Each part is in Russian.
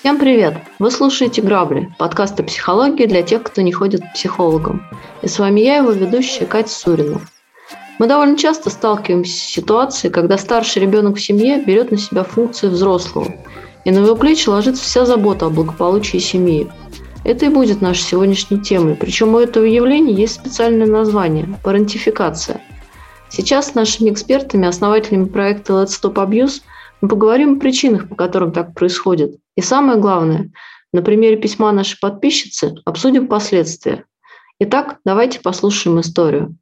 Всем привет! Вы слушаете «Грабли» – подкаст о психологии для тех, кто не ходит к психологам. И с вами я, его ведущая Катя Сурина. Мы довольно часто сталкиваемся с ситуацией, когда старший ребенок в семье берет на себя функции взрослого, и на его плечи ложится вся забота о благополучии семьи. Это и будет нашей сегодняшней темой, причем у этого явления есть специальное название – парентификация. Сейчас с нашими экспертами, основателями проекта Let's Stop Abuse – мы поговорим о причинах, по которым так происходит. И самое главное, на примере письма нашей подписчицы обсудим последствия. Итак, давайте послушаем историю.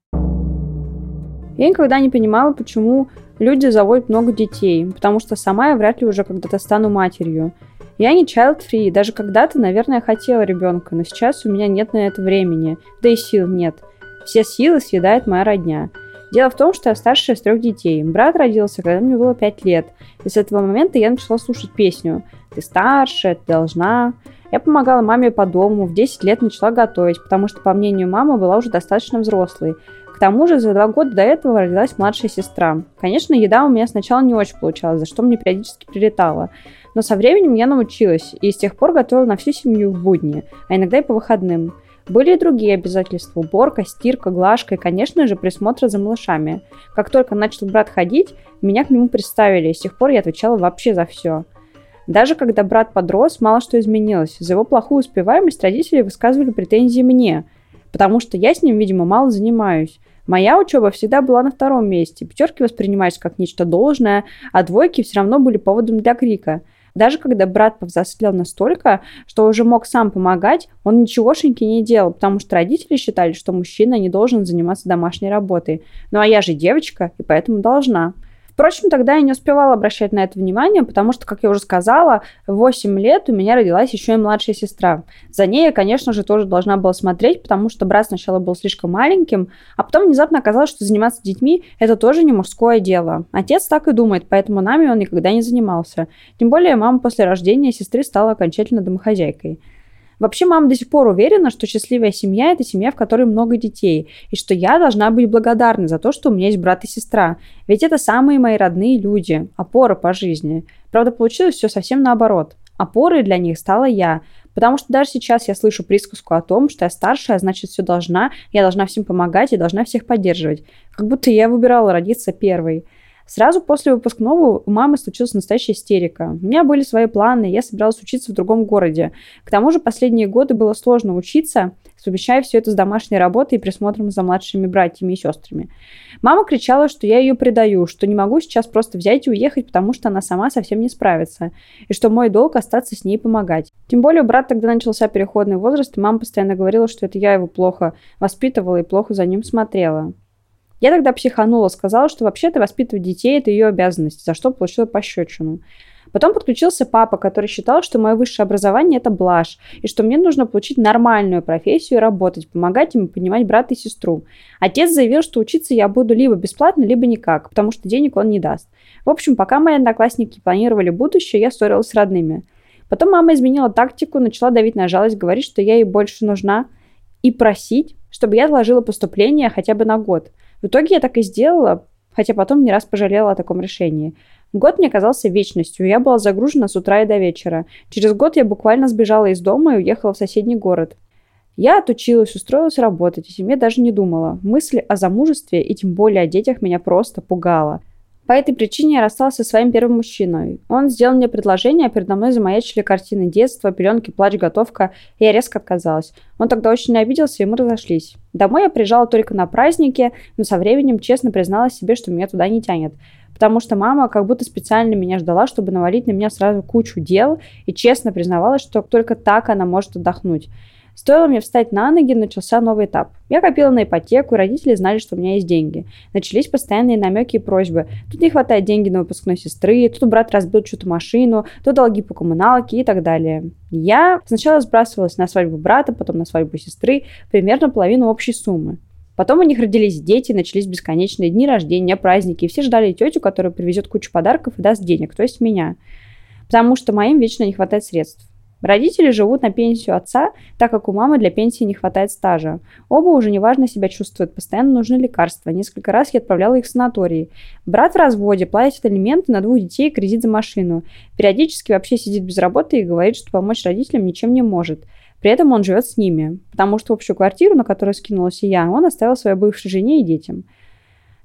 Я никогда не понимала, почему люди заводят много детей, потому что сама я вряд ли уже когда-то стану матерью. Я не child-free, даже когда-то, наверное, хотела ребенка, но сейчас у меня нет на это времени, да и сил нет. Все силы съедает моя родня. Дело в том, что я старшая из трех детей. Брат родился, когда мне было пять лет. И с этого момента я начала слушать песню «Ты старшая, ты должна». Я помогала маме по дому, в 10 лет начала готовить, потому что, по мнению мамы, была уже достаточно взрослой. К тому же за два года до этого родилась младшая сестра. Конечно, еда у меня сначала не очень получалась, за что мне периодически прилетало. Но со временем я научилась, и с тех пор готовила на всю семью в будни, а иногда и по выходным. Были и другие обязательства – уборка, стирка, глажка и, конечно же, присмотр за малышами. Как только начал брат ходить, меня к нему представили, и с тех пор я отвечала вообще за все. Даже когда брат подрос, мало что изменилось. За его плохую успеваемость родители высказывали претензии мне, потому что я с ним, видимо, мало занимаюсь. Моя учеба всегда была на втором месте. Пятерки воспринимались как нечто должное, а двойки все равно были поводом для крика. Даже когда брат повзрослел настолько, что уже мог сам помогать, он ничегошеньки не делал, потому что родители считали, что мужчина не должен заниматься домашней работой. Ну а я же девочка, и поэтому должна. Впрочем, тогда я не успевала обращать на это внимание, потому что, как я уже сказала, в 8 лет у меня родилась еще и младшая сестра. За ней я, конечно же, тоже должна была смотреть, потому что брат сначала был слишком маленьким, а потом внезапно оказалось, что заниматься детьми – это тоже не мужское дело. Отец так и думает, поэтому нами он никогда не занимался. Тем более мама после рождения сестры стала окончательно домохозяйкой. Вообще мама до сих пор уверена, что счастливая семья – это семья, в которой много детей, и что я должна быть благодарна за то, что у меня есть брат и сестра. Ведь это самые мои родные люди, опора по жизни. Правда, получилось все совсем наоборот. Опорой для них стала я, Потому что даже сейчас я слышу присказку о том, что я старшая, значит, все должна, я должна всем помогать и должна всех поддерживать. Как будто я выбирала родиться первой. Сразу после выпускного у мамы случилась настоящая истерика. У меня были свои планы, я собиралась учиться в другом городе. К тому же последние годы было сложно учиться, совмещая все это с домашней работой и присмотром за младшими братьями и сестрами. Мама кричала, что я ее предаю, что не могу сейчас просто взять и уехать, потому что она сама совсем не справится, и что мой долг остаться с ней помогать. Тем более у брата тогда начался переходный возраст, и мама постоянно говорила, что это я его плохо воспитывала и плохо за ним смотрела. Я тогда психанула, сказала, что вообще-то воспитывать детей – это ее обязанность, за что получила пощечину. Потом подключился папа, который считал, что мое высшее образование – это блажь, и что мне нужно получить нормальную профессию и работать, помогать им понимать брата и сестру. Отец заявил, что учиться я буду либо бесплатно, либо никак, потому что денег он не даст. В общем, пока мои одноклассники планировали будущее, я ссорилась с родными. Потом мама изменила тактику, начала давить на жалость, говорить, что я ей больше нужна, и просить, чтобы я отложила поступление хотя бы на год – в итоге я так и сделала, хотя потом не раз пожалела о таком решении. Год мне казался вечностью, я была загружена с утра и до вечера. Через год я буквально сбежала из дома и уехала в соседний город. Я отучилась, устроилась работать, о семье даже не думала. Мысли о замужестве и тем более о детях меня просто пугала – по этой причине я рассталась со своим первым мужчиной. Он сделал мне предложение, а передо мной замаячили картины детства, пеленки, плач, готовка, и я резко отказалась. Он тогда очень обиделся, и мы разошлись. Домой я приезжала только на праздники, но со временем честно призналась себе, что меня туда не тянет. Потому что мама как будто специально меня ждала, чтобы навалить на меня сразу кучу дел, и честно признавалась, что только так она может отдохнуть. Стоило мне встать на ноги, начался новый этап. Я копила на ипотеку, родители знали, что у меня есть деньги. Начались постоянные намеки и просьбы. Тут не хватает деньги на выпускной сестры, тут брат разбил чью-то машину, тут долги по коммуналке и так далее. Я сначала сбрасывалась на свадьбу брата, потом на свадьбу сестры, примерно половину общей суммы. Потом у них родились дети, начались бесконечные дни рождения, праздники, и все ждали тетю, которая привезет кучу подарков и даст денег, то есть меня. Потому что моим вечно не хватает средств. Родители живут на пенсию отца, так как у мамы для пенсии не хватает стажа. Оба уже неважно себя чувствуют, постоянно нужны лекарства. Несколько раз я отправляла их в санатории. Брат в разводе, платит алименты на двух детей и кредит за машину. Периодически вообще сидит без работы и говорит, что помочь родителям ничем не может. При этом он живет с ними, потому что общую квартиру, на которую скинулась я, он оставил своей бывшей жене и детям.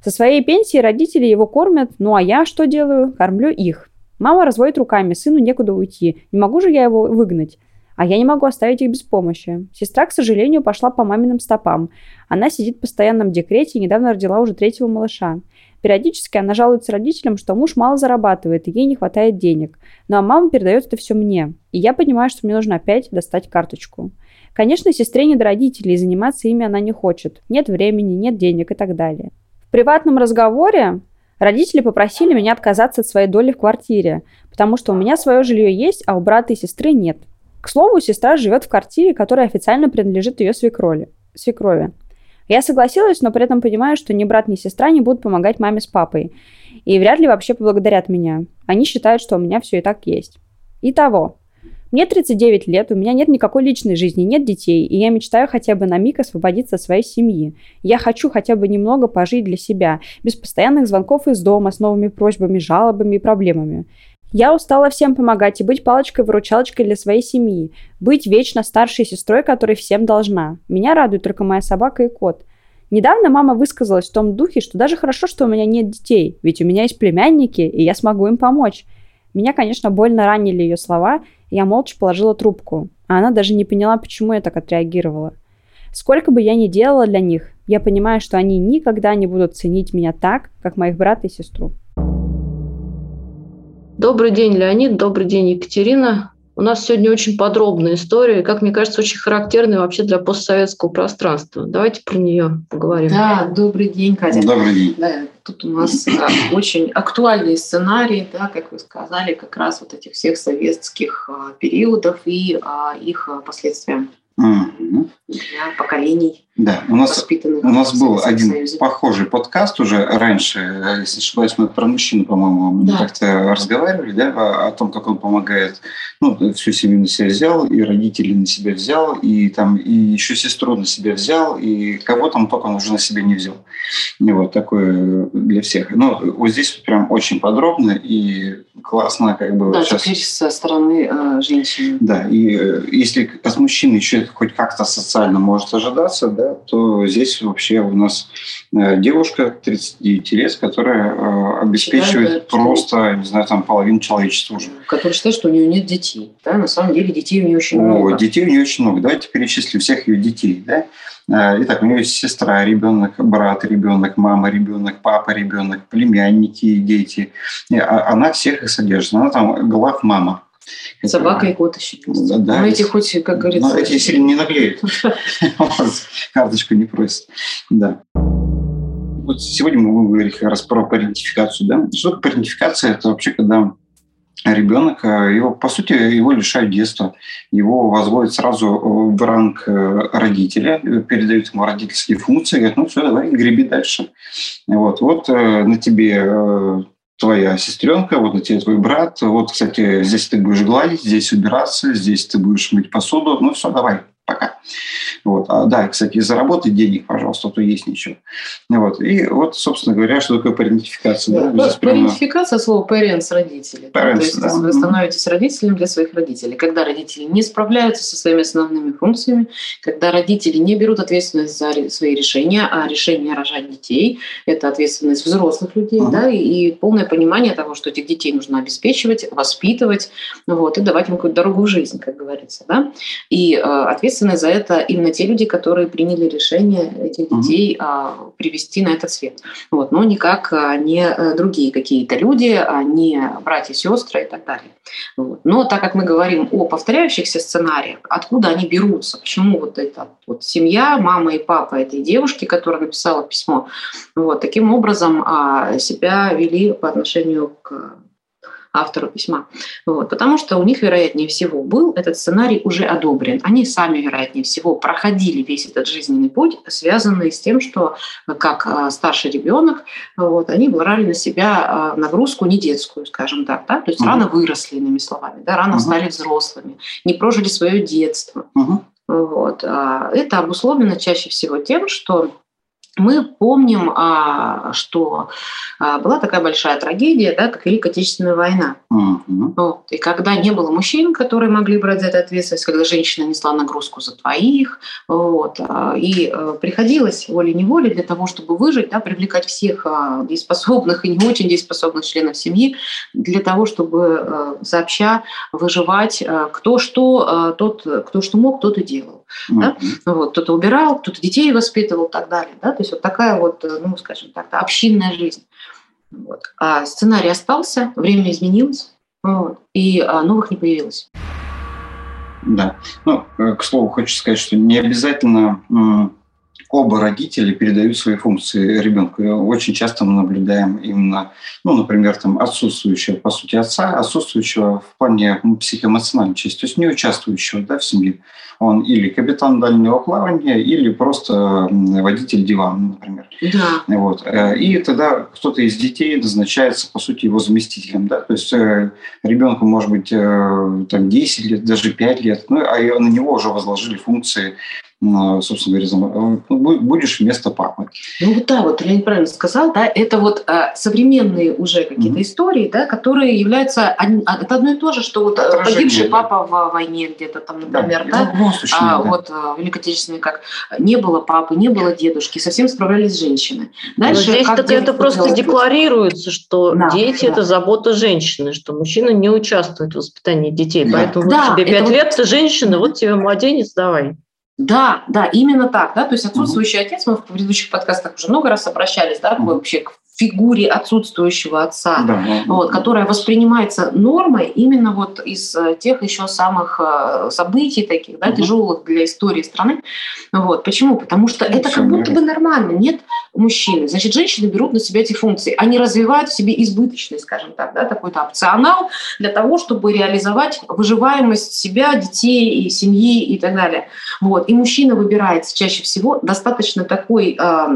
Со своей пенсии родители его кормят, ну а я что делаю? Кормлю их. Мама разводит руками, сыну некуда уйти. Не могу же я его выгнать. А я не могу оставить их без помощи. Сестра, к сожалению, пошла по маминым стопам. Она сидит в постоянном декрете и недавно родила уже третьего малыша. Периодически она жалуется родителям, что муж мало зарабатывает и ей не хватает денег. Ну а мама передает это все мне. И я понимаю, что мне нужно опять достать карточку. Конечно, сестре не до родителей, и заниматься ими она не хочет. Нет времени, нет денег и так далее. В приватном разговоре Родители попросили меня отказаться от своей доли в квартире, потому что у меня свое жилье есть, а у брата и сестры нет. К слову, сестра живет в квартире, которая официально принадлежит ее свекрови. свекрови. Я согласилась, но при этом понимаю, что ни брат, ни сестра не будут помогать маме с папой. И вряд ли вообще поблагодарят меня. Они считают, что у меня все и так есть. Итого, мне 39 лет, у меня нет никакой личной жизни, нет детей, и я мечтаю хотя бы на миг освободиться от своей семьи. Я хочу хотя бы немного пожить для себя, без постоянных звонков из дома с новыми просьбами, жалобами и проблемами. Я устала всем помогать и быть палочкой-выручалочкой для своей семьи, быть вечно старшей сестрой, которой всем должна. Меня радует только моя собака и кот. Недавно мама высказалась в том духе, что даже хорошо, что у меня нет детей, ведь у меня есть племянники, и я смогу им помочь. Меня, конечно, больно ранили ее слова, я молча положила трубку, а она даже не поняла, почему я так отреагировала. Сколько бы я ни делала для них, я понимаю, что они никогда не будут ценить меня так, как моих брата и сестру. Добрый день, Леонид. Добрый день, Екатерина. У нас сегодня очень подробная история, и, как мне кажется, очень характерная вообще для постсоветского пространства. Давайте про нее поговорим. Да, добрый день, Катя. Добрый день. Да, тут у нас да, очень актуальный сценарий, да, как вы сказали, как раз вот этих всех советских а, периодов и а, их а, последствия Мгм. для поколений Да, у нас, у нас был один Союзе. похожий подкаст уже раньше, если не ошибаюсь, мы про мужчину, по-моему, Да. как-то разговаривали, да, о, о том, как он помогает, ну, всю семью на себя взял, и родителей на себя взял, и там, и еще сестру на себя взял, и кого там только он уже на себя не взял. И вот такое для всех. Ну, вот здесь прям очень подробно и классно, как бы Да, вот сейчас... со стороны э, женщины. Да, и э, если от мужчины еще хоть как-то социально может ожидаться, да, то здесь вообще у нас э, девушка 39 лет, которая э, обеспечивает Считает, просто, не знаю, там половину человечества уже. Который считает, что у нее нет детей. Да, на самом деле детей у нее очень О, много. детей у нее очень много. Давайте перечислим всех ее детей. Да? Э, Итак, у нее есть сестра, ребенок, брат, ребенок, мама, ребенок, папа, ребенок, племянники, дети. А- Она всех их содержит. Она там глав мама. Собака и кот еще. Да, да, Но эти есть. хоть, как говорится... Но эти сильно не наглеют. Карточку не просят. Да. Вот сегодня мы будем говорить как раз про парентификацию. Да? Что такое парентификация? Это вообще когда ребенок, э, его, по сути, его лишают детства, его возводят сразу в ранг э, родителя, э, передают ему родительские функции, говорят, ну все, давай, греби дальше. Вот, вот э, на тебе э, твоя сестренка, вот на тебе твой брат, вот, кстати, здесь ты будешь гладить, здесь убираться, здесь ты будешь мыть посуду, ну все, давай, пока. Вот. А, да, кстати, заработай денег, пожалуйста, то есть ничего. Вот. И вот, собственно говоря, что такое парентификация. Да, здесь прямо- Парентификация слова parents родители. Да, Parents, То есть да. вы становитесь родителем для своих родителей. Когда родители не справляются со своими основными функциями, когда родители не берут ответственность за свои решения, а решение рожать детей – это ответственность взрослых людей, Мгм. да, и, и полное понимание того, что этих детей нужно обеспечивать, воспитывать, вот, и давать им какую-то дорогу в жизнь, как говорится. Да? И э, ответственность за это именно те люди, которые приняли решение этих детей а, привести на этот свет. Вот, но никак а, не э, другие какие-то люди, а не братья, сестры и так далее. Вот. Но так как мы говорим о повторяющихся сценариях, откуда они берутся, почему вот эта вот семья, мама и папа этой девушки, которая написала письмо, вот таким образом а, себя вели по отношению к автору письма. Вот, потому что у них, вероятнее всего, был этот сценарий уже одобрен. Они сами, вероятнее всего, проходили весь этот жизненный путь, связанный с тем, что как а, старший ребенок, вот, они брали на себя а, нагрузку не детскую, скажем так, да? то есть uh-huh. рано выросли, иными словами, да? рано uh-huh. стали взрослыми, не прожили свое детство. Uh-huh. Вот. А, это обусловлено чаще всего тем, что мы помним, а, что а, была такая большая трагедия, да, как Великая Отечественная война. Mm-hmm. Вот. И когда не было мужчин, которые могли брать за это ответственность, когда женщина несла нагрузку за двоих, вот, а, и приходилось волей-неволей для того, чтобы выжить, да, привлекать всех дееспособных и не очень дееспособных членов семьи для того, чтобы сообща выживать, кто что, тот, кто что мог, тот и делал. Mm-hmm. Да? Вот, кто-то убирал, кто-то детей воспитывал и так далее. Да? То есть вот такая вот, э, ну, скажем так, общинная жизнь. Вот. А сценарий остался, время изменилось, вот, и а, новых не появилось. Да. Ну, э, к слову, хочу сказать, что не обязательно оба родителя передают свои функции ребенку. Очень часто мы наблюдаем именно, ну, например, там, отсутствующего, по сути, отца, отсутствующего в плане психоэмоциональной части, то есть не участвующего да, в семье. Он или капитан дальнего плавания, или просто водитель дивана, например. Да. Вот. Э, и тогда кто-то из детей назначается, по сути, его заместителем. Да? То есть э, ребенку может быть э, там, 10 лет, даже 5 лет, ну, а на него уже возложили функции собственно говоря, ну, будешь вместо папы. Ну вот да, вот Леонид правильно сказал, да, это вот а, современные уже какие-то mm-hmm. истории, да, которые являются, они, а, это одно и то же, что вот э, Отражение, погибший да. папа в войне где-то там, например, да, да? Случае, а, да. вот в Великой Отечественной как не было папы, не было дедушки, совсем справлялись женщины. Дальше, Но здесь так это просто декларируется, что да, дети да. это забота женщины, что мужчина не участвует в воспитании детей, да. поэтому да, вот тебе пять лет, ты женщина, вот тебе младенец, давай. Да, да, именно так, да, то есть отсутствующий отец, мы в предыдущих подкастах уже много раз обращались, да, вообще к фигуре отсутствующего отца, да, вот, которая воспринимается нормой именно вот из э, тех еще самых э, событий таких, да, угу. тяжелых для истории страны. Вот. Почему? Потому что это как будто бы нормально. Нет мужчины. Значит, женщины берут на себя эти функции. Они развивают в себе избыточный, скажем так, да, такой-то опционал для того, чтобы реализовать выживаемость себя, детей и семьи и так далее. Вот. И мужчина выбирается чаще всего достаточно такой э,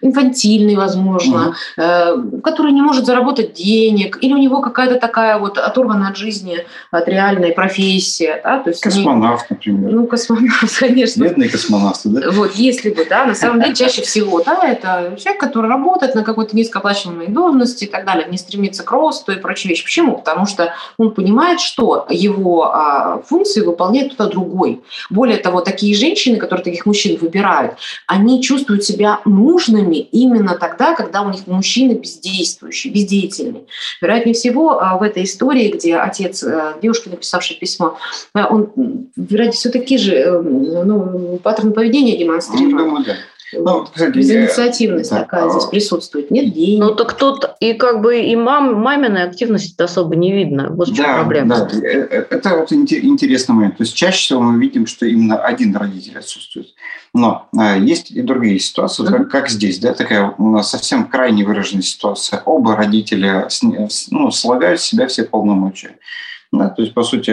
инфантильный, возможно, Э, который не может заработать денег, или у него какая-то такая вот оторванная от жизни, от реальной профессии. Да? То есть космонавт, не... например. Ну, космонавт, конечно. Бедные космонавты, да? Вот, если бы, да, на самом деле чаще всего, да, это человек, который работает на какой-то низкооплачиваемой должности и так далее, не стремится к росту и прочие вещи. Почему? Потому что он понимает, что его а, функции выполняет кто-то другой. Более того, такие женщины, которые таких мужчин выбирают, они чувствуют себя нужными именно тогда, когда у них мужчина бездействующий, бездеятельный. Вероятнее всего, а, в этой истории, где отец э, девушки, написавшей письмо, э, он, вероятнее всего, такие же э, ну, паттерн поведения демонстрирует. Ну, думаю, да. Ну, кстати, Безинициативность да. такая здесь присутствует. Нет денег. Ну, так тут и как бы и мам, маминой активности особо не видно. Вот в чем да, проблема. Да, это вот интересный момент. То есть чаще всего мы видим, что именно один родитель отсутствует. Но а, есть и другие ситуации, mm-hmm. как, как здесь, да, такая у нас совсем крайне выраженная ситуация. Оба родителя ну, слагают в себя все полномочия. Да, то есть, по сути,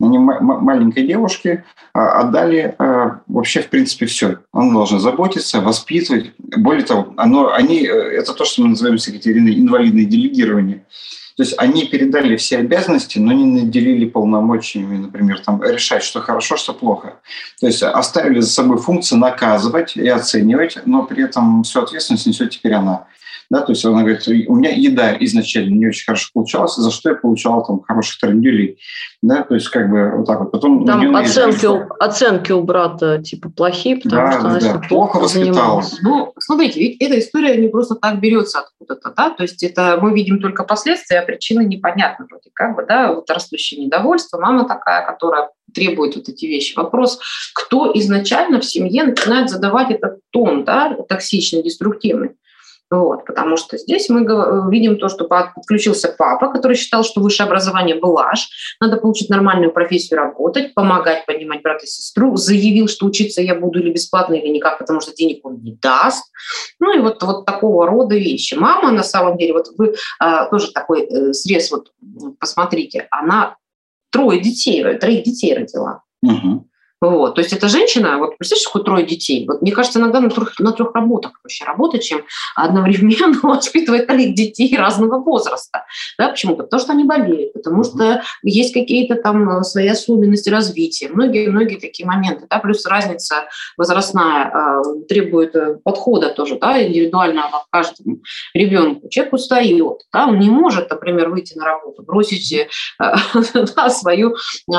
они маленькой девушке а, отдали а, вообще, в принципе, все. Он должен заботиться, воспитывать. Более того, оно, они, э, это то, что мы называем с Екатериной инвалидное делегирование. То есть они передали все обязанности, но не наделили полномочиями, например, там, решать, что хорошо, что плохо. То есть оставили за собой функцию наказывать и оценивать, но при этом всю ответственность несет теперь она. Да, то есть она говорит, у меня еда изначально не очень хорошо получалась, за что я получала там хороших тренделей. Да, то есть как бы вот так вот. Потом там оценки, у, оценки у брата типа плохие, потому да, что она да, плохо воспиталась. Ну, смотрите, ведь эта история не просто так берется откуда-то, да, то есть это мы видим только последствия, а причины непонятны вроде как бы, да, вот растущее недовольство, мама такая, которая требует вот эти вещи. Вопрос, кто изначально в семье начинает задавать этот тон, да, токсичный, деструктивный. Вот, потому что здесь мы видим то, что подключился папа, который считал, что высшее образование – блажь, надо получить нормальную профессию, работать, помогать, поднимать брата и сестру, заявил, что учиться я буду или бесплатно, или никак, потому что денег он не даст. Ну и вот, вот такого рода вещи. Мама, на самом деле, вот вы а, тоже такой э, срез, вот посмотрите, она трое детей, троих детей родила. Угу. Вот. То есть эта женщина, вот представляешь, сколько трое детей? Вот мне кажется, иногда на трех, на трех работах проще работать, чем одновременно воспитывать троих детей разного возраста. Да, почему? Потому что они болеют, потому что есть какие-то там э, свои особенности развития, многие-многие такие моменты. Да, плюс разница возрастная э, требует подхода тоже, да, индивидуального к каждому ребенку. Человек устает, да, он не может, например, выйти на работу, бросить э, да, свою э,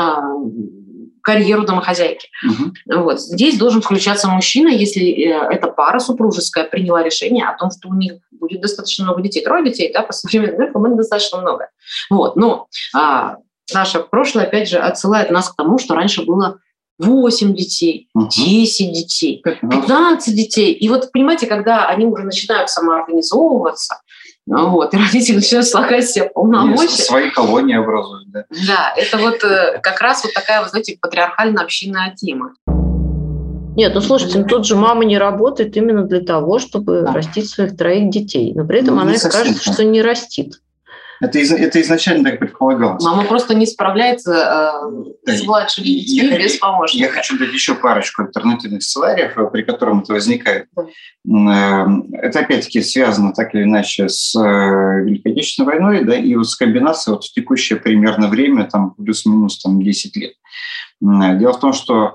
карьеру домохозяйки. Угу. Вот. Здесь должен включаться мужчина, если э, эта пара супружеская приняла решение о том, что у них будет достаточно много детей. Трое детей, да, по современным меркам это достаточно много. Вот. Но а, наше прошлое, опять же, отсылает нас к тому, что раньше было 8 детей, угу. 10 детей, 15 детей. И вот, понимаете, когда они уже начинают самоорганизовываться, вот, и родители начинают слагать себе полномочия. И свои колонии образуют, да. Да, это вот э, как раз вот такая, вы знаете, патриархально-общинная тема. Нет, ну слушайте, ну, тут же мама не работает именно для того, чтобы да. растить своих троих детей. Но при этом ну, она скажет, что не растит. Это, из, это изначально так предполагалось. Мама просто не справляется э, с младшими детьми без помощника. Я хочу дать еще парочку альтернативных сценариев, э, при котором это возникает. Да. Э, это опять-таки связано так или иначе с э, Великой Отечественной войной, да, и вот с комбинацией вот в текущее примерно время, там плюс-минус там 10 лет. Дело в том, что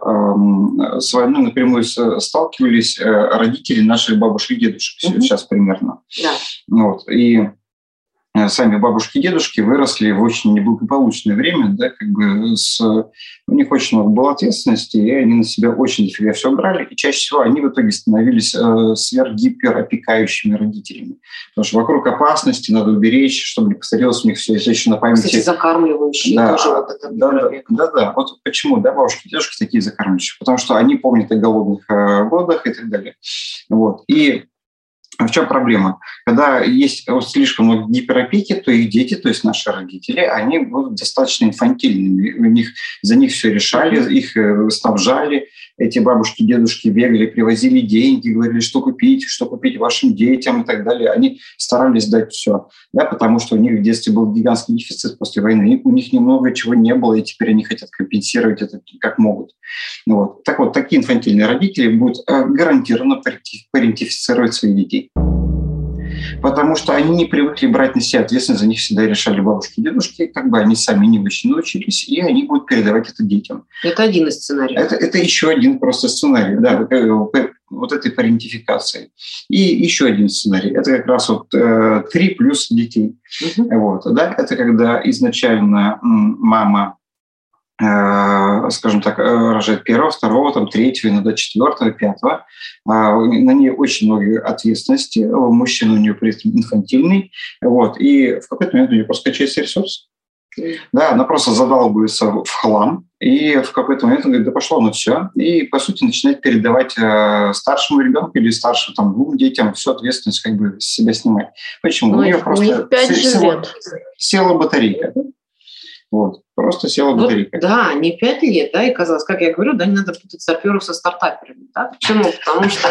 э, с войной напрямую сталкивались родители наших бабушек и дедушек угу. сейчас примерно. Да. Вот. И сами бабушки и дедушки выросли в очень неблагополучное время, да, как бы с, у них очень много было ответственности, и они на себя очень дофига все брали, и чаще всего они в итоге становились э, сверхгиперопекающими родителями. Потому что вокруг опасности надо уберечь, чтобы не повторилось у них все это еще на памяти. Кстати, закармливающие да, тоже вот это. Да, да, да, да. Вот почему, да, бабушки и дедушки такие закармливающие? Потому что они помнят о голодных э, годах и так далее. Вот. И в чем проблема? Когда есть вот слишком много гиперопеки, то их дети, то есть наши родители, они будут достаточно инфантильными. У них, за них все решали, их э, снабжали. Эти бабушки, дедушки бегали, привозили деньги, говорили, что купить, что купить вашим детям и так далее. Они старались дать все, да, потому что у них в детстве был гигантский дефицит после войны. У них немного чего не было, и теперь они хотят компенсировать это как могут. Вот. Так вот, такие инфантильные родители будут э, гарантированно парентифицировать своих детей потому что они не привыкли брать на себя ответственность, за них всегда решали бабушки и дедушки, как бы они сами не очень научились, и они будут передавать это детям. Это один из сценариев. Это, это еще один просто сценарий, да, вот этой парентификации. И еще один сценарий. Это как раз вот э, три плюс детей. Угу. Вот, да, это когда изначально мама Э, скажем так, э, рожает первого, второго, там, третьего, иногда четвертого, пятого. А, на ней очень много ответственности. Мужчина у нее при этом инфантильный. Вот. И в какой-то момент у нее просто качается ресурс. Да, она просто задалбывается в хлам, и в какой-то момент он говорит, да пошло ну все, и, по сути, начинает передавать э, старшему ребенку или старшему там, двум детям всю ответственность как бы с себя снимать. Почему? Ну, у нее просто села, села батарейка. Вот. Просто села батарейка. Вот, да, не пять лет, да, и казалось, как я говорю, да, не надо путать саперов со стартаперами. Да? Почему? Потому что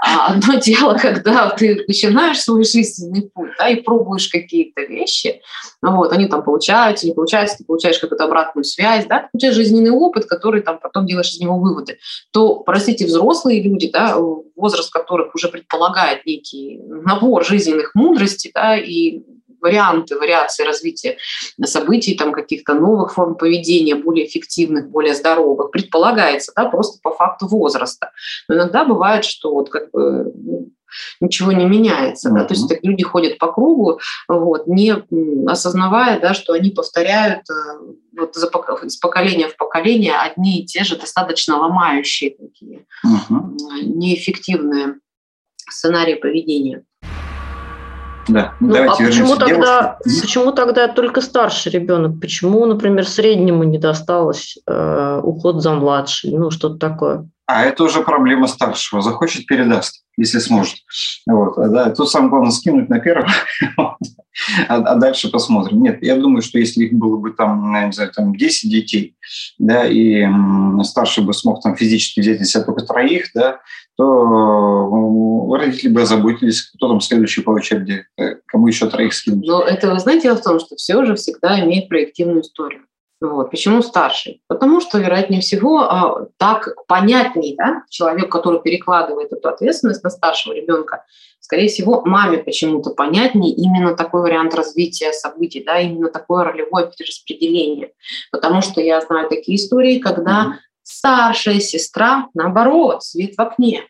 а, одно дело, когда ты начинаешь свой жизненный путь, да, и пробуешь какие-то вещи, вот, они там получаются, не получаются, ты получаешь какую-то обратную связь, да, ты получаешь жизненный опыт, который там потом делаешь из него выводы, то, простите, взрослые люди, да, возраст которых уже предполагает некий набор жизненных мудростей, да, и варианты, вариации развития событий, там каких-то новых форм поведения, более эффективных, более здоровых, предполагается, да, просто по факту возраста. Но иногда бывает, что вот как бы ну, ничего не меняется. Mm-hmm. Да? То есть так люди ходят по кругу, вот, не осознавая, да, что они повторяют э, вот из поколения в поколение одни и те же достаточно ломающие такие, mm-hmm. неэффективные сценарии поведения. Да. Ну, Давайте а почему тогда, почему тогда только старший ребенок? Почему, например, среднему не досталось э, уход за младший? Ну, что-то такое. А это уже проблема старшего. Захочет, передаст, если сможет. Вот. А, да, тут самое главное скинуть на первых, а, а дальше посмотрим. Нет, я думаю, что если их было бы там, не знаю, там 10 детей, да, и старший бы смог там физически взять на себя только троих, да, то родители бы озаботились, кто там следующий по очереди, э, кому еще троих скинуть. Но это, вы знаете, дело в том, что все же всегда имеет проективную историю. Вот. Почему старший? Потому что, вероятнее всего, а, так понятнее да, человек, который перекладывает эту ответственность на старшего ребенка, скорее всего, маме почему-то понятнее именно такой вариант развития событий, да, именно такое ролевое перераспределение. Потому что я знаю такие истории, когда старшая сестра, наоборот, свет в окне,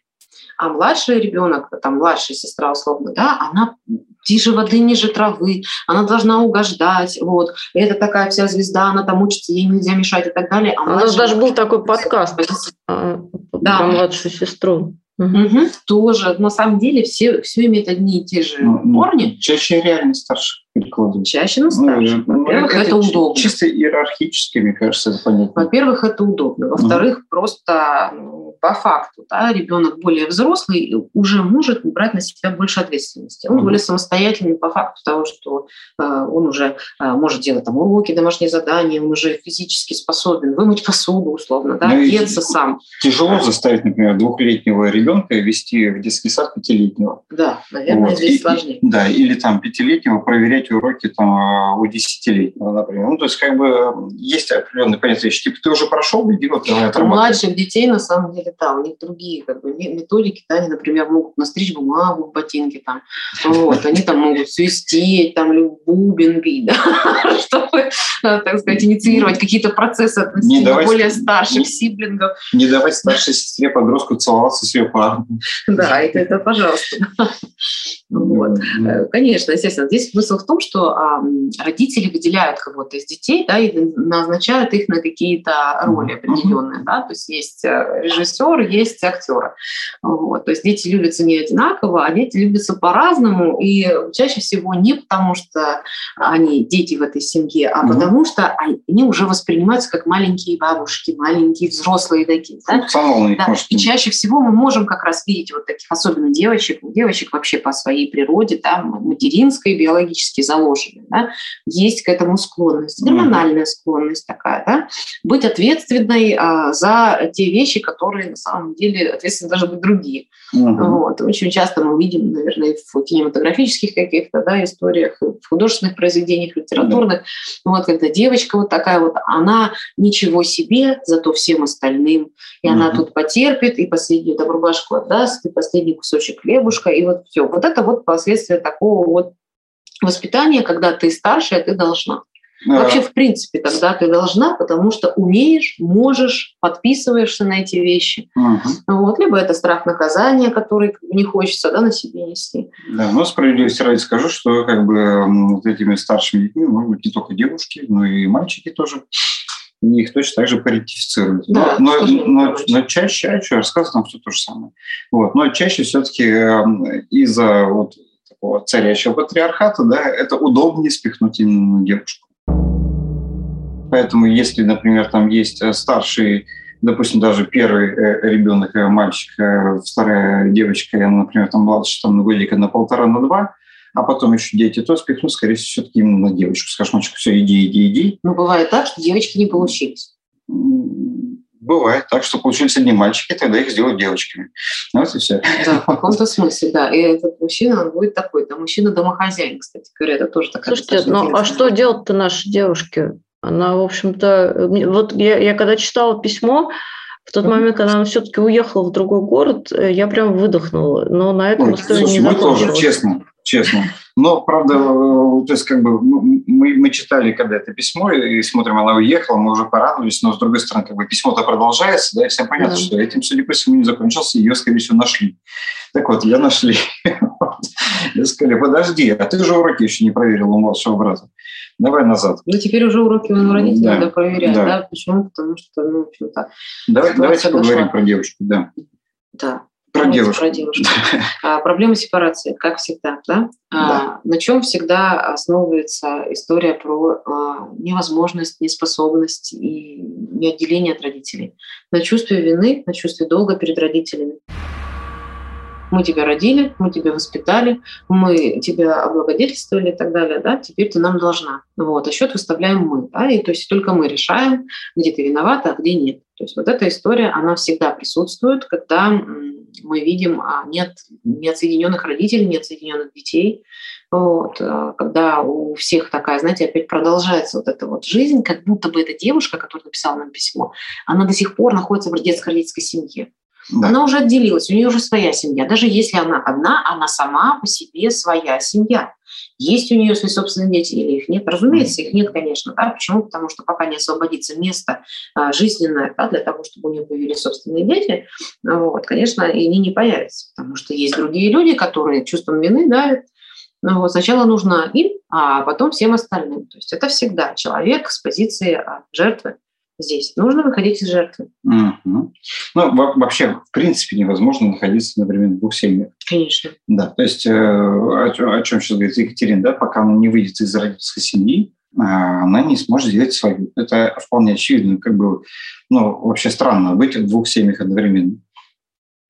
а младший ребенок, там младшая сестра условно, да, она тише воды, ниже травы, она должна угождать, вот. И это такая вся звезда, она там учится, ей нельзя мешать и так далее. А У нас даже был такой подкаст а, да. про младшую сестру. Угу. Тоже, на самом деле, все, все имеет одни и те же ну, ну корни. Чаще реально старше перекладывать. Чаще на старше. Ну, Во-первых, это, это удобно. Чисто иерархически, мне кажется, это понятно. Во-первых, это удобно. Во-вторых, угу. просто ну, по факту да, ребенок более взрослый уже может брать на себя больше ответственности. Он угу. более самостоятельный по факту того, что э, он уже э, может делать там уроки, домашние задания, он уже физически способен вымыть посуду условно, да, одеться сам. Тяжело заставить, например, двухлетнего ребенка ребенка вести в детский сад пятилетнего. Да, наверное, вот. здесь сложнее. Да, или там пятилетнего проверять уроки там а, у десятилетнего, например. Ну, то есть как бы есть определенные понятия. Типа ты уже прошел, иди вот давай У младших детей, на самом деле, да, у них другие как бы методики, да, они, например, могут настричь бумагу в ботинке там, вот, они там могут свистеть, там, бубен бить, да, чтобы, так сказать, инициировать какие-то процессы относительно более старших сиблингов. Не давать старшей сестре подростку целоваться с ее да, это, это пожалуйста. Вот. Э, конечно, естественно. Здесь смысл в том, что а, родители выделяют кого-то из детей да, и назначают их на какие-то роли определенные. Да? То есть есть э, режиссер, есть актеры. Вот. То есть дети любятся не одинаково, а дети любятся по-разному. И чаще всего не потому, что они дети в этой семье, а mm потому что они уже воспринимаются как маленькие бабушки, маленькие взрослые такие. Да? Да. И чаще всего мы можем как раз видеть вот таких, особенно девочек, девочек вообще по своей своей природе, да, материнской, биологически заложены, да, есть к этому склонность, гормональная склонность такая, да, быть ответственной а, за те вещи, которые на самом деле ответственны должны быть другие. Uh-huh. Вот. Очень часто мы видим, наверное, в кинематографических каких-то да, историях, в художественных произведениях, литературных, uh-huh. вот когда девочка вот такая вот, она ничего себе, зато всем остальным, и uh-huh. она тут потерпит, и последнюю там рубашку отдаст, и последний кусочек хлебушка, и вот все. Вот это вот последствия такого вот воспитания, когда ты старшая, ты должна. Да. Вообще, в принципе, тогда ты должна, потому что умеешь, можешь, подписываешься на эти вещи. Угу. Вот. Либо это страх наказания, который не хочется да, на себе нести. Да, но справедливости ради скажу, что как бы вот этими старшими детьми могут быть не только девушки, но и мальчики тоже их точно так же паритифицируют. Да, но, но, но, но чаще, чаще рассказываю там все то же самое. Вот. Но чаще все-таки из-за вот царящего патриархата, да, это удобнее спихнуть именно на девушку. Поэтому если, например, там есть э, старший, допустим, даже первый э, ребенок, э, мальчик, вторая девочка, я, например, там младше там, на годика на полтора, на два, а потом еще дети, то спихнут, скорее всего, все-таки именно на девочку. Скажешь, мальчик, все, иди, иди, иди. Но бывает так, что девочки не получились. Бывает так, что получились одни мальчики, тогда их сделают девочками. Ну, вот и все. Да, в каком-то смысле, да. И этот мужчина, он будет такой. Да, мужчина-домохозяин, кстати говоря, это тоже такая Слушайте, ну а что делать-то наши девушки? Она, в общем-то, вот я, я когда читала письмо, в тот момент, когда она все-таки уехала в другой город, э, я прям выдохнула. Но на этом Ой, история слушай, не мы тоже, честно, честно. Но, правда, э, то есть как бы мы, мы читали когда это письмо и смотрим, она уехала, мы уже порадовались, но с другой стороны, как бы письмо-то продолжается, да, и всем понятно, да. что этим, судя по всему, не закончился, ее, скорее всего, нашли. Так вот, я нашли. Я сказали, подожди, а ты же уроки еще не проверил у младшего брата. Давай назад. Ну, теперь уже уроки у родителей да. надо проверять, да. да? Почему? Потому что, ну, в общем-то... Давай, давайте поговорим про девочку, да. Да. Про девушку. Про девушку. а, проблема сепарации, как всегда. Да? А, На чем всегда основывается история про а, невозможность, неспособность и отделения от родителей, на чувстве вины, на чувстве долга перед родителями. Мы тебя родили, мы тебя воспитали, мы тебя облагодетельствовали и так далее, да, теперь ты нам должна. Вот, а счет выставляем мы, да, и то есть только мы решаем, где ты виновата, а где нет. То есть вот эта история, она всегда присутствует, когда мы видим, а нет, нет соединенных родителей, нет соединенных детей, вот, а, когда у всех такая, знаете, опять продолжается вот эта вот жизнь, как будто бы эта девушка, которая написала нам письмо, она до сих пор находится в детско-родительской семье. Да. Она уже отделилась, у нее уже своя семья. Даже если она одна, она сама по себе своя семья. Есть у нее свои собственные дети или их нет? Разумеется, их нет, конечно. Да? Почему? Потому что пока не освободится место а, жизненное да, для того, чтобы у нее появились собственные дети, вот, конечно, и они не появятся. Потому что есть другие люди, которые чувством вины давят. Ну, вот, сначала нужно им, а потом всем остальным. То есть это всегда человек с позиции а, жертвы здесь. Нужно выходить из жертвы. Угу. Ну, вообще, в принципе, невозможно находиться одновременно в двух семьях. Конечно. Да, то есть э, о, о чем сейчас говорит Екатерина, да, пока она не выйдет из родительской семьи, а, она не сможет сделать свою. Это вполне очевидно. Как бы, ну, вообще странно быть в двух семьях одновременно.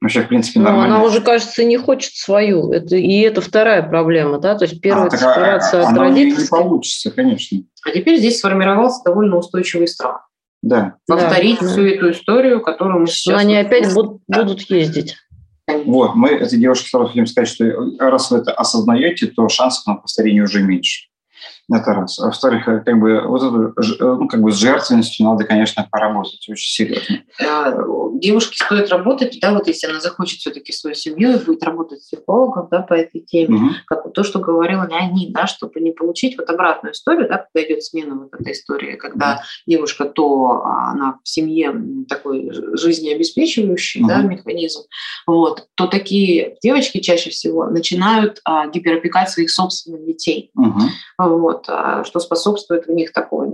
Вообще, в принципе, ну, нормально. она уже, кажется, не хочет свою. Это, и это вторая проблема, да? То есть первая а, сепарация от родительской. не получится, конечно. А теперь здесь сформировался довольно устойчивый страх да. повторить да, всю эту историю, которую мы сейчас... Но они опять будут, да. будут ездить. Вот, мы этой девушке сразу хотим сказать, что раз вы это осознаете, то шансов на повторение уже меньше. Это раз. А во-вторых, э, как бы вот эту, э, ну, как бы с жертвенностью надо, конечно, поработать очень серьезно. Девушке стоит работать, да, вот если она захочет все-таки свою семью и будет работать с психологом, да, по этой теме, угу. как то, что говорила Леонид, да, чтобы не получить вот обратную историю, да, когда идет смена вот этой истории, когда угу. девушка то а, она в семье такой жизнеобеспечивающий, угу. да, механизм, вот, то такие девочки чаще всего начинают а, гиперопекать своих собственных детей. Угу. Вот вот, а, что способствует в них такой,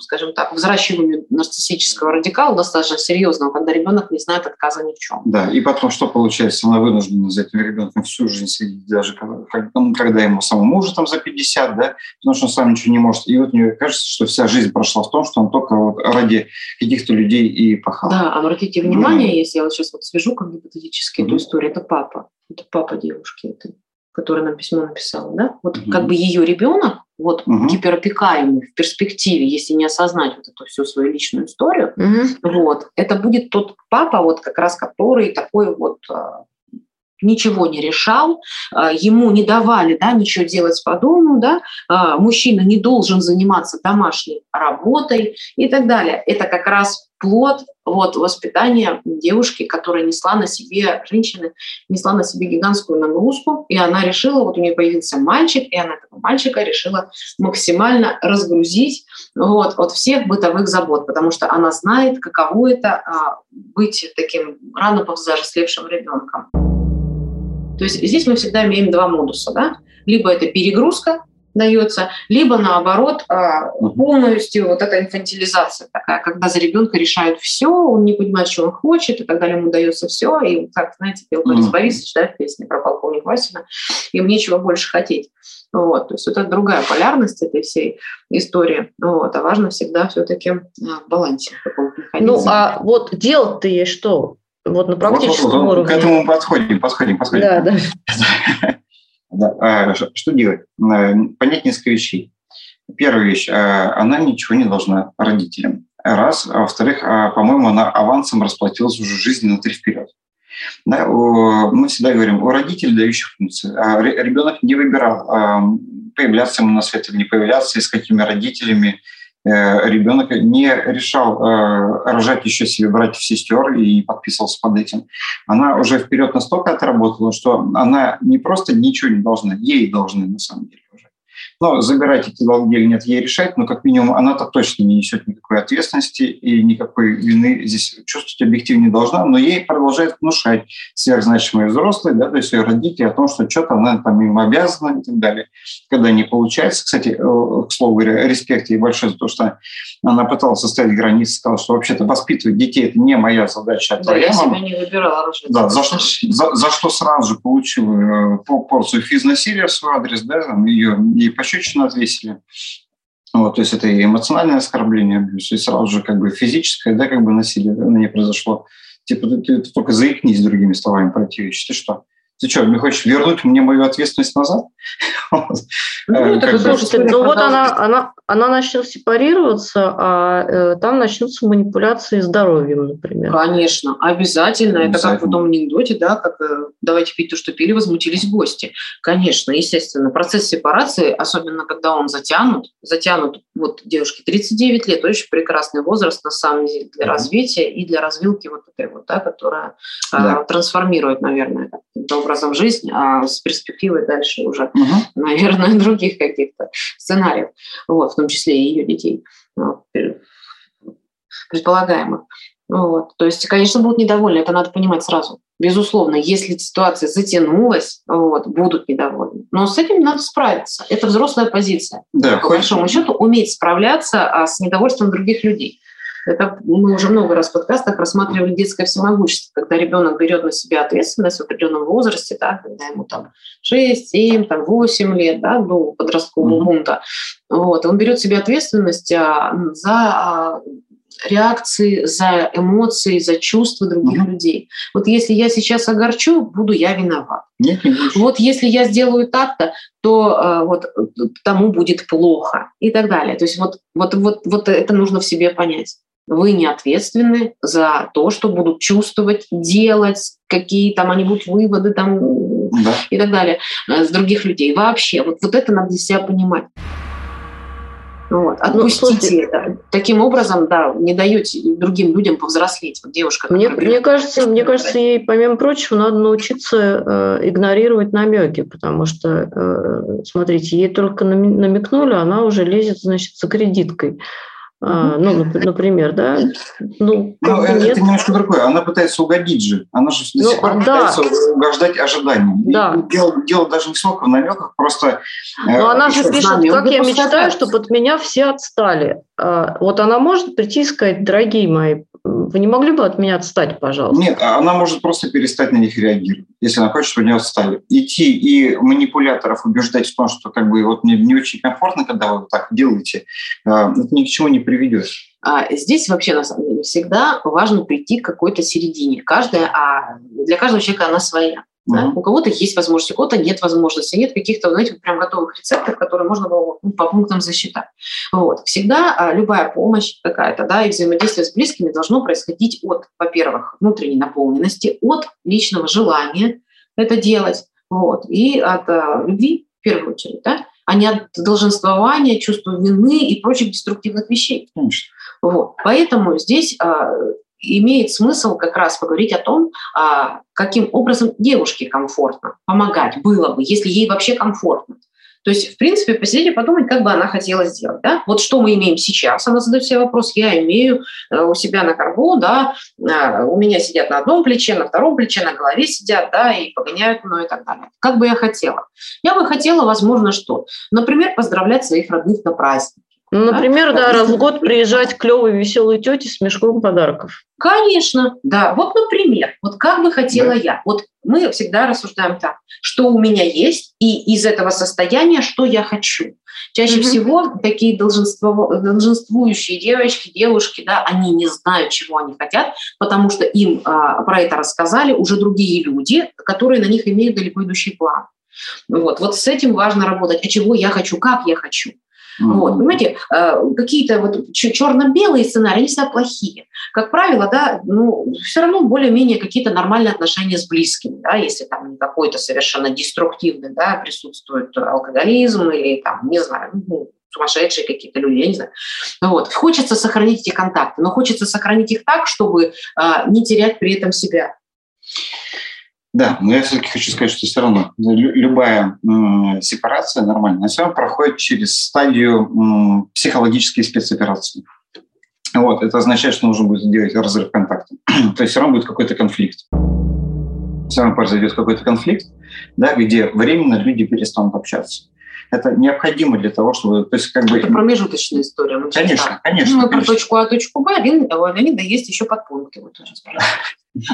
скажем так, взращиванию нарциссического радикала достаточно серьезного, когда ребенок не знает отказа ни в чем. Да, и потом что получается? Она вынуждена за этим ребенком всю жизнь следить, даже когда ему самому уже там за 50, да, потому что он сам ничего не может. И вот мне кажется, что вся жизнь прошла в том, что он только вот ради каких-то людей и пахал. Да, обратите внимание, mm. если я вот сейчас вот свяжу как гипотетически mm. эту историю, это папа, это папа девушки, это которая нам письмо написала, да, вот угу. как бы ее ребенок, вот угу. гиперопекаемый в перспективе, если не осознать вот эту всю свою личную историю, угу. вот, это будет тот папа, вот как раз который такой вот а, ничего не решал, а, ему не давали да, ничего делать по дому, да, а, мужчина не должен заниматься домашней работой и так далее. Это как раз плод вот, воспитания девушки, которая несла на себе, женщины, несла на себе гигантскую нагрузку, и она решила, вот у нее появился мальчик, и она этого мальчика решила максимально разгрузить вот, от всех бытовых забот, потому что она знает, каково это а, быть таким рано повзрослевшим ребенком. То есть здесь мы всегда имеем два модуса. Да? Либо это перегрузка дается, либо наоборот а, полностью вот эта инфантилизация такая, когда за ребенка решают все, он не понимает, что он хочет, и так далее, ему дается все, и вот как, знаете, пел Борис mm-hmm. Борисович, да, в песне про полковник Васина, им нечего больше хотеть. Вот, то есть это другая полярность этой всей истории. Вот, а важно всегда все-таки а, в балансе. Ну, а вот делать-то есть что? Вот на практическом вот, вот, уровне. К этому подходим, подходим, подходим. Да, да. да. А, что делать? Э, понять несколько вещей. Первая вещь, э, она ничего не должна родителям. Раз. А во-вторых, а, по-моему, она авансом расплатилась уже жизни на три вперед. Да, мы всегда говорим о родителе, дающих функции. Ребенок не выбирал, появляться ему на свет или не появляться, и с какими родителями, ребенок не решал э, рожать еще себе братьев сестер и подписывался под этим. Она уже вперед настолько отработала, что она не просто ничего не должна, ей должны на самом деле. Но забирать эти долги или нет, ей решать, но как минимум она-то точно не несет никакой ответственности и никакой вины здесь чувствовать объективно не должна, но ей продолжает внушать сверхзначимые взрослые, да, то есть ее родители о том, что что-то она там им обязана и так далее. Когда не получается, кстати, э, к слову говоря, респект ей большой за то, что она пыталась составить границы, сказала, что вообще-то воспитывать детей – это не моя задача, а да, я себя не выбирала. Да, за что, за, за что сразу же получила э, порцию физнасилия в свой адрес, да, там ее ей пощечину отвесили. Вот, то есть это и эмоциональное оскорбление, и сразу же как бы физическое, да, как бы насилие на ней произошло. Типа ты, ты, только заикнись другими словами противишь. Ты что? Ты что, не хочешь вернуть мне мою ответственность назад? Ну, э, слушайте, ну вот она, она, она начнет сепарироваться, а э, там начнутся манипуляции здоровьем, например. Конечно, обязательно. обязательно. Это как в том анекдоте, да, как э, давайте пить то, что пили, возмутились гости. Конечно, естественно. Процесс сепарации, особенно когда он затянут, затянут, вот девушке 39 лет, очень прекрасный возраст, на самом деле, для развития и для развилки вот этой вот, да, которая да. трансформирует, наверное, образом жизнь, а с перспективой дальше уже, угу. наверное, других каких-то сценариев, вот, в том числе и ее детей, ну, предполагаемых. Вот. То есть, конечно, будут недовольны, это надо понимать сразу. Безусловно, если ситуация затянулась, вот, будут недовольны. Но с этим надо справиться. Это взрослая позиция. Да, по большому счету, уметь справляться а, с недовольством других людей. Это мы уже много раз в подкастах рассматривали детское всемогущество, когда ребенок берет на себя ответственность в определенном возрасте, да, когда ему там 6, 7, там 8 лет, да, до подросткового бунта. Вот, он берет себе ответственность а, за а, реакции, за эмоции, за чувства других угу. людей. Вот если я сейчас огорчу, буду я виноват. Нет, не вот если я сделаю так-то, то э, вот тому будет плохо и так далее. То есть вот, вот, вот, вот это нужно в себе понять вы не ответственны за то, что будут чувствовать, делать, какие там они будут выводы там да. и так далее э, с других людей. Вообще, вот, вот это надо для себя понимать. Вот. Ну, Отпустите ну, это. Таким образом, да, не даете другим людям повзрослеть. Вот девушка. Мне, мне кажется, мне кажется, ей, помимо прочего, надо научиться э, игнорировать намеки, потому что, э, смотрите, ей только намекнули, она уже лезет, значит, за кредиткой. А, ну, например, да? Ну, Но это, это немножко другое. Она пытается угодить же. Она же до ну, сих пор да. пытается угождать ожиданиям. Да. дело, дело даже не сколько в намеках, просто... Э, Но она же пишет, как я мечтаю, чтобы от меня все отстали. А, вот она может прийти и сказать, дорогие мои, вы не могли бы от меня отстать, пожалуйста? Нет, она может просто перестать на них реагировать, если она хочет, чтобы они отстали. Идти и манипуляторов убеждать в том, что как бы вот мне не очень комфортно, когда вы так делаете, э, это ни к чему не приведет. А здесь вообще, на самом деле, всегда важно прийти к какой-то середине. Каждая, а для каждого человека она своя. Да? Mm-hmm. У кого-то есть возможности, у кого-то нет возможности, нет каких-то, знаете, прям готовых рецептов, которые можно было ну, по пунктам засчитать. Вот. Всегда а, любая помощь какая-то, да, и взаимодействие с близкими должно происходить от, во-первых, внутренней наполненности, от личного желания это делать, вот, и от а, любви в первую очередь, да, а не от долженствования, чувства вины и прочих деструктивных вещей. Конечно. Вот. Поэтому здесь а, имеет смысл как раз поговорить о том, а, каким образом девушке комфортно помогать было бы, если ей вообще комфортно. То есть, в принципе, посидеть и подумать, как бы она хотела сделать. Да? Вот что мы имеем сейчас, она задает себе вопрос, я имею э, у себя на горбу, да, э, у меня сидят на одном плече, на втором плече, на голове сидят, да, и погоняют мной и так далее. Как бы я хотела? Я бы хотела, возможно, что? Например, поздравлять своих родных на праздник ну, например, да, раз в год приезжать клевые веселые тети с мешком подарков. Конечно, да. Вот, например, вот как бы хотела да. я. Вот мы всегда рассуждаем так, что у меня есть, и из этого состояния, что я хочу. Чаще mm-hmm. всего такие долженствующие девочки, девушки, да, они не знают, чего они хотят, потому что им а, про это рассказали уже другие люди, которые на них имеют далеко идущий план. Вот, вот с этим важно работать. А чего я хочу, как я хочу. Mm-hmm. Вот, понимаете, э, какие-то вот черно-белые сценарии, они всегда плохие. Как правило, да, ну, все равно более-менее какие-то нормальные отношения с близкими, да, если там какой-то совершенно деструктивный, да, присутствует алкоголизм или там, не знаю, ну, сумасшедшие какие-то люди, я не знаю. Вот. Хочется сохранить эти контакты, но хочется сохранить их так, чтобы а, не терять при этом себя. Да, но я все-таки хочу сказать, что все равно любая э, сепарация нормальная, все равно проходит через стадию э, психологической спецоперации. Вот, это означает, что нужно будет сделать разрыв контакта. То есть все равно будет какой-то конфликт. Все равно произойдет какой-то конфликт, да, где временно люди перестанут общаться это необходимо для того, чтобы... То есть, как бы... Это промежуточная история. Мы конечно, читаем. конечно. Ну, мы про точку А, точку Б, у Леонида есть еще подпункты. Вот тоже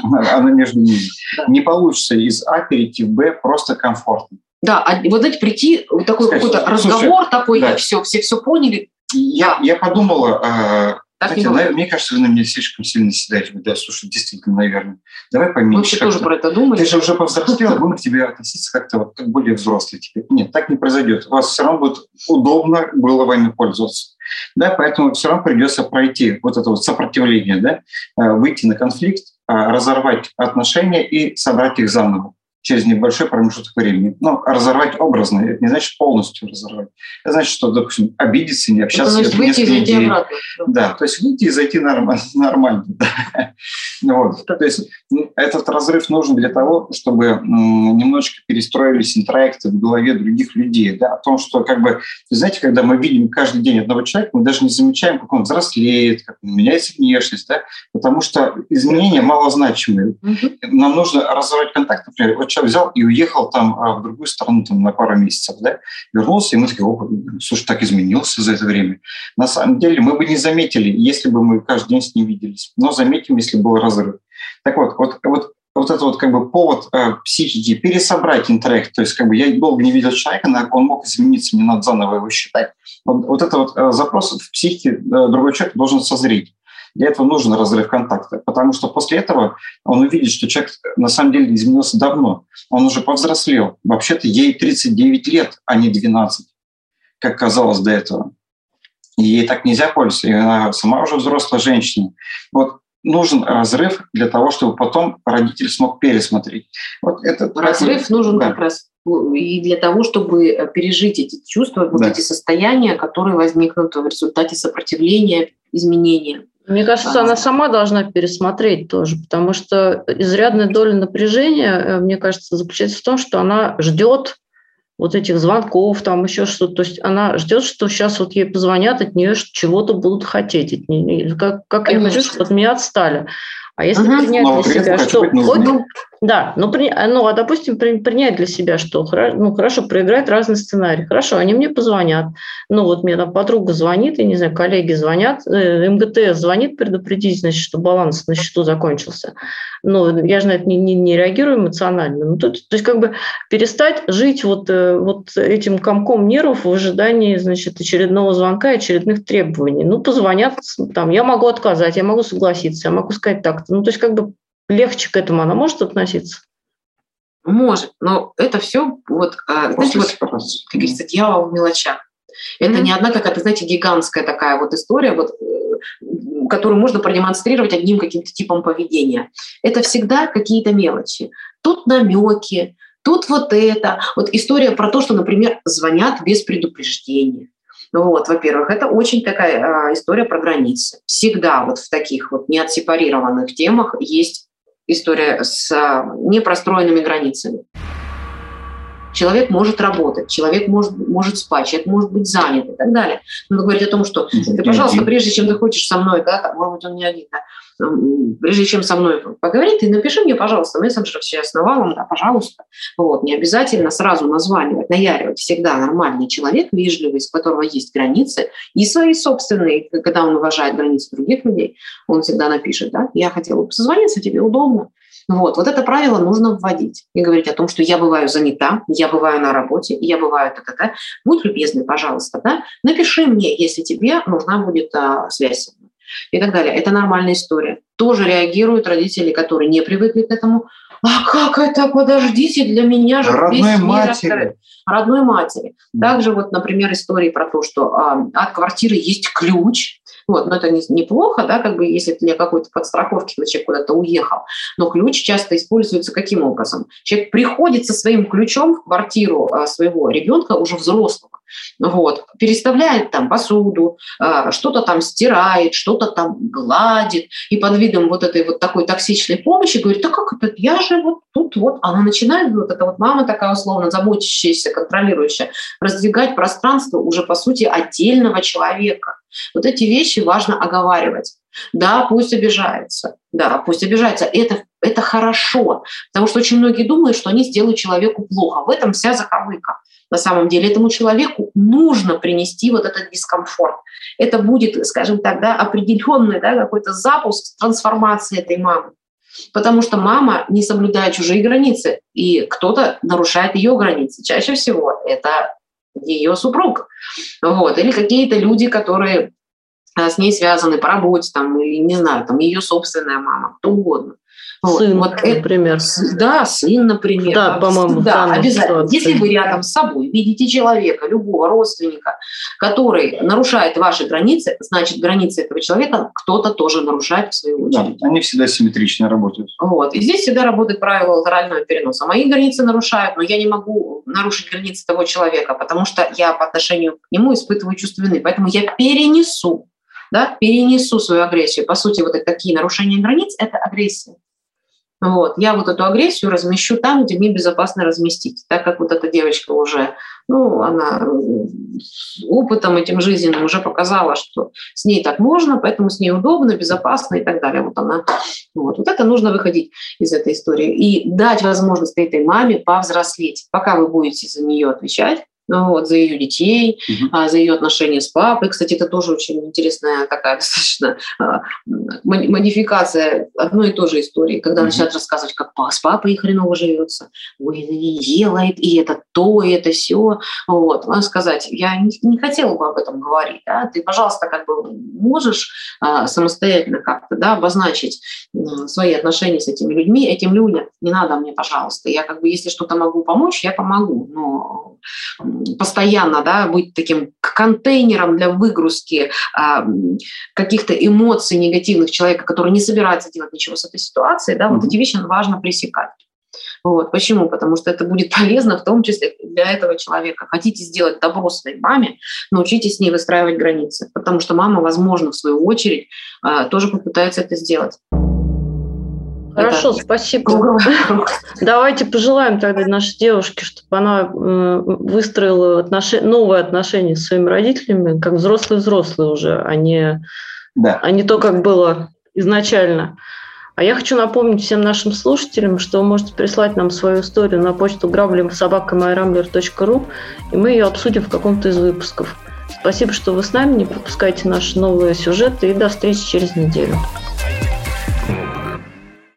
Она между ними. Да. Не получится из А перейти в Б просто комфортно. Да, а вот знаете, прийти, вот такой какой-то разговор такой, да. и все, все все поняли, я, я подумала, так Знаете, мне кажется, вы на меня слишком сильно седаете. Да, слушай, действительно, наверное. Давай поменьше. Вы тоже про это думали? Ты же уже повзрослела, будем к тебе относиться как-то вот более взрослый теперь. Нет, так не произойдет. У вас все равно будет удобно было вами пользоваться. Да, поэтому все равно придется пройти вот это вот сопротивление, да, э, выйти на конфликт, э, разорвать отношения и собрать их заново через небольшой промежуток времени. Ну, разорвать образно, это не значит полностью разорвать. Это значит, что, допустим, обидеться, не общаться. Это значит выйти и зайти обратно. Да, то есть выйти и зайти нормально. нормально да. вот. То есть этот разрыв нужен для того, чтобы немножечко перестроились интроекты в голове других людей. Да, о том, что, как бы, знаете, когда мы видим каждый день одного человека, мы даже не замечаем, как он взрослеет, как меняется внешность, да, потому что изменения малозначимые. Угу. Нам нужно разорвать контакт, например, человек взял и уехал там а, в другую страну там, на пару месяцев, да, вернулся, и мы такие, о, слушай, так изменился за это время. На самом деле мы бы не заметили, если бы мы каждый день с ним виделись, но заметим, если был разрыв. Так вот, вот, вот вот это вот как бы повод э, психики пересобрать интеллект, то есть как бы я долго не видел человека, он мог измениться, мне надо заново его считать. Вот, вот это вот э, запрос в психике э, другой человек должен созреть. Для этого нужен разрыв контакта, потому что после этого он увидит, что человек на самом деле изменился давно. Он уже повзрослел. Вообще-то ей 39 лет, а не 12, как казалось до этого. И ей так нельзя пользоваться. И она сама уже взрослая женщина. Вот нужен разрыв для того, чтобы потом родитель смог пересмотреть. Вот этот разрыв нужен да. как раз и для того, чтобы пережить эти чувства, вот да. эти состояния, которые возникнут в результате сопротивления, изменения. Мне кажется, она сама должна пересмотреть тоже, потому что изрядная доля напряжения, э, мне кажется, заключается в том, что она ждет вот этих звонков, там еще что-то. То есть она ждет, что сейчас вот ей позвонят от нее, чего-то будут хотеть от нее. Как, как я хочу, чтобы от меня отстали. А если угу. принять для себя, что... Ну, да, ну, при, ну, а допустим, при, принять для себя, что ну, хорошо, проиграть разные сценарии. Хорошо, они мне позвонят. Ну, вот мне там подруга звонит, я не знаю, коллеги звонят, э, МГТС звонит предупредить, значит, что баланс на счету закончился. Ну, я же на это не, не, не реагирую эмоционально. Ну, то, то есть как бы перестать жить вот, э, вот этим комком нервов в ожидании, значит, очередного звонка и очередных требований. Ну, позвонят, там, я могу отказать, я могу согласиться, я могу сказать так-то. Ну, то есть как бы легче к этому она может относиться? Может, но это все вот, а, знаете, вот, как говорится, дьявол в мелочах. Это mm-hmm. не одна какая-то, знаете, гигантская такая вот история, вот, э, которую можно продемонстрировать одним каким-то типом поведения. Это всегда какие-то мелочи. Тут намеки, тут вот это. Вот история про то, что, например, звонят без предупреждения. Вот, во-первых, это очень такая а, история про границы. Всегда вот в таких вот неотсепарированных темах есть история с а, непростроенными границами. Человек может работать, человек может, может спать, человек может быть занят и так далее. Надо говорить о том, что ты, пожалуйста, прежде чем ты хочешь со мной, да, может быть, он не один, да, прежде чем со мной поговорить, ты напиши мне, пожалуйста, мессенджер сейчас навалом, да, пожалуйста. Вот, не обязательно сразу названивать, наяривать. Всегда нормальный человек, вежливый, с которого есть границы, и свои собственные, когда он уважает границы других людей, он всегда напишет, да, я хотела бы позвониться, тебе удобно. Вот, вот это правило нужно вводить и говорить о том, что я бываю занята, я бываю на работе, я бываю так-то. Будь любезный, пожалуйста, да, напиши мне, если тебе нужна будет а, связь и так далее. Это нормальная история. Тоже реагируют родители, которые не привыкли к этому. А как это? Подождите, для меня же Родной весь матери. мир Родной матери. Также вот, например, истории про то, что а, от квартиры есть ключ, вот, но это не, неплохо, да, как бы если для какой-то подстраховки человек куда-то уехал. Но ключ часто используется каким образом? Человек приходит со своим ключом в квартиру а, своего ребенка уже взрослого, вот, переставляет там посуду, а, что-то там стирает, что-то там гладит, и под видом вот этой вот такой токсичной помощи говорит, да как это, я же вот тут вот, она начинает, вот эта вот мама такая условно заботящаяся, контролирующая, раздвигать пространство уже по сути отдельного человека. Вот эти вещи важно оговаривать. Да, пусть обижается. Да, пусть обижается. Это, это хорошо. Потому что очень многие думают, что они сделают человеку плохо. В этом вся заковыка. На самом деле этому человеку нужно принести вот этот дискомфорт. Это будет, скажем так, да, определенный да, какой-то запуск трансформации этой мамы. Потому что мама не соблюдает чужие границы, и кто-то нарушает ее границы. Чаще всего это ее супруг. Вот. Или какие-то люди, которые а, с ней связаны по работе, там, или, не знаю, там, ее собственная мама, кто угодно. Сын, вот, например. Да, сын, например. Да, по-моему, да, обязательно. Ситуации. Если вы рядом с собой видите человека, любого родственника, который нарушает ваши границы, значит, границы этого человека кто-то тоже нарушает в свою очередь. Да, они всегда симметрично работают. Вот. И здесь всегда работает правило латерального переноса. Мои границы нарушают, но я не могу нарушить границы того человека, потому что я по отношению к нему испытываю чувство вины. Поэтому я перенесу да, перенесу свою агрессию. По сути, вот такие нарушения границ – это агрессия. Вот. Я вот эту агрессию размещу там, где мне безопасно разместить. Так как вот эта девочка уже, ну, она опытом этим жизненным уже показала, что с ней так можно, поэтому с ней удобно, безопасно и так далее. Вот она. Вот, вот это нужно выходить из этой истории и дать возможность этой маме повзрослеть. Пока вы будете за нее отвечать, вот, за ее детей, угу. а, за ее отношения с папой. Кстати, это тоже очень интересная такая достаточно а, модификация одной и той же истории, когда угу. начинают рассказывать, как с папой хреново живется, ой, не делает, и это то, и это все. Вот. Надо сказать, я не, не хотела бы об этом говорить. Да? Ты, пожалуйста, как бы можешь а, самостоятельно как-то да, обозначить а, свои отношения с этими людьми, этим людям. Не надо мне, пожалуйста. Я как бы, если что-то могу помочь, я помогу. Но постоянно да, быть таким контейнером для выгрузки а, каких-то эмоций негативных человека, который не собирается делать ничего с этой ситуацией, да, mm-hmm. вот эти вещи важно пресекать. Вот. Почему? Потому что это будет полезно в том числе для этого человека. Хотите сделать добро своей маме, научитесь с ней выстраивать границы, потому что мама, возможно, в свою очередь, а, тоже попытается это сделать. Хорошо, это спасибо. Давайте пожелаем тогда нашей девушке, чтобы она выстроила отнош... новые отношения с своими родителями, как взрослые-взрослые уже, а не, да. а не то, как было изначально. А я хочу напомнить всем нашим слушателям, что вы можете прислать нам свою историю на почту граблем.собакамайрамблер.ру, и мы ее обсудим в каком-то из выпусков. Спасибо, что вы с нами, не пропускайте наши новые сюжеты, и до встречи через неделю.